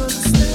understand.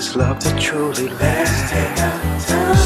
This love that truly lasts.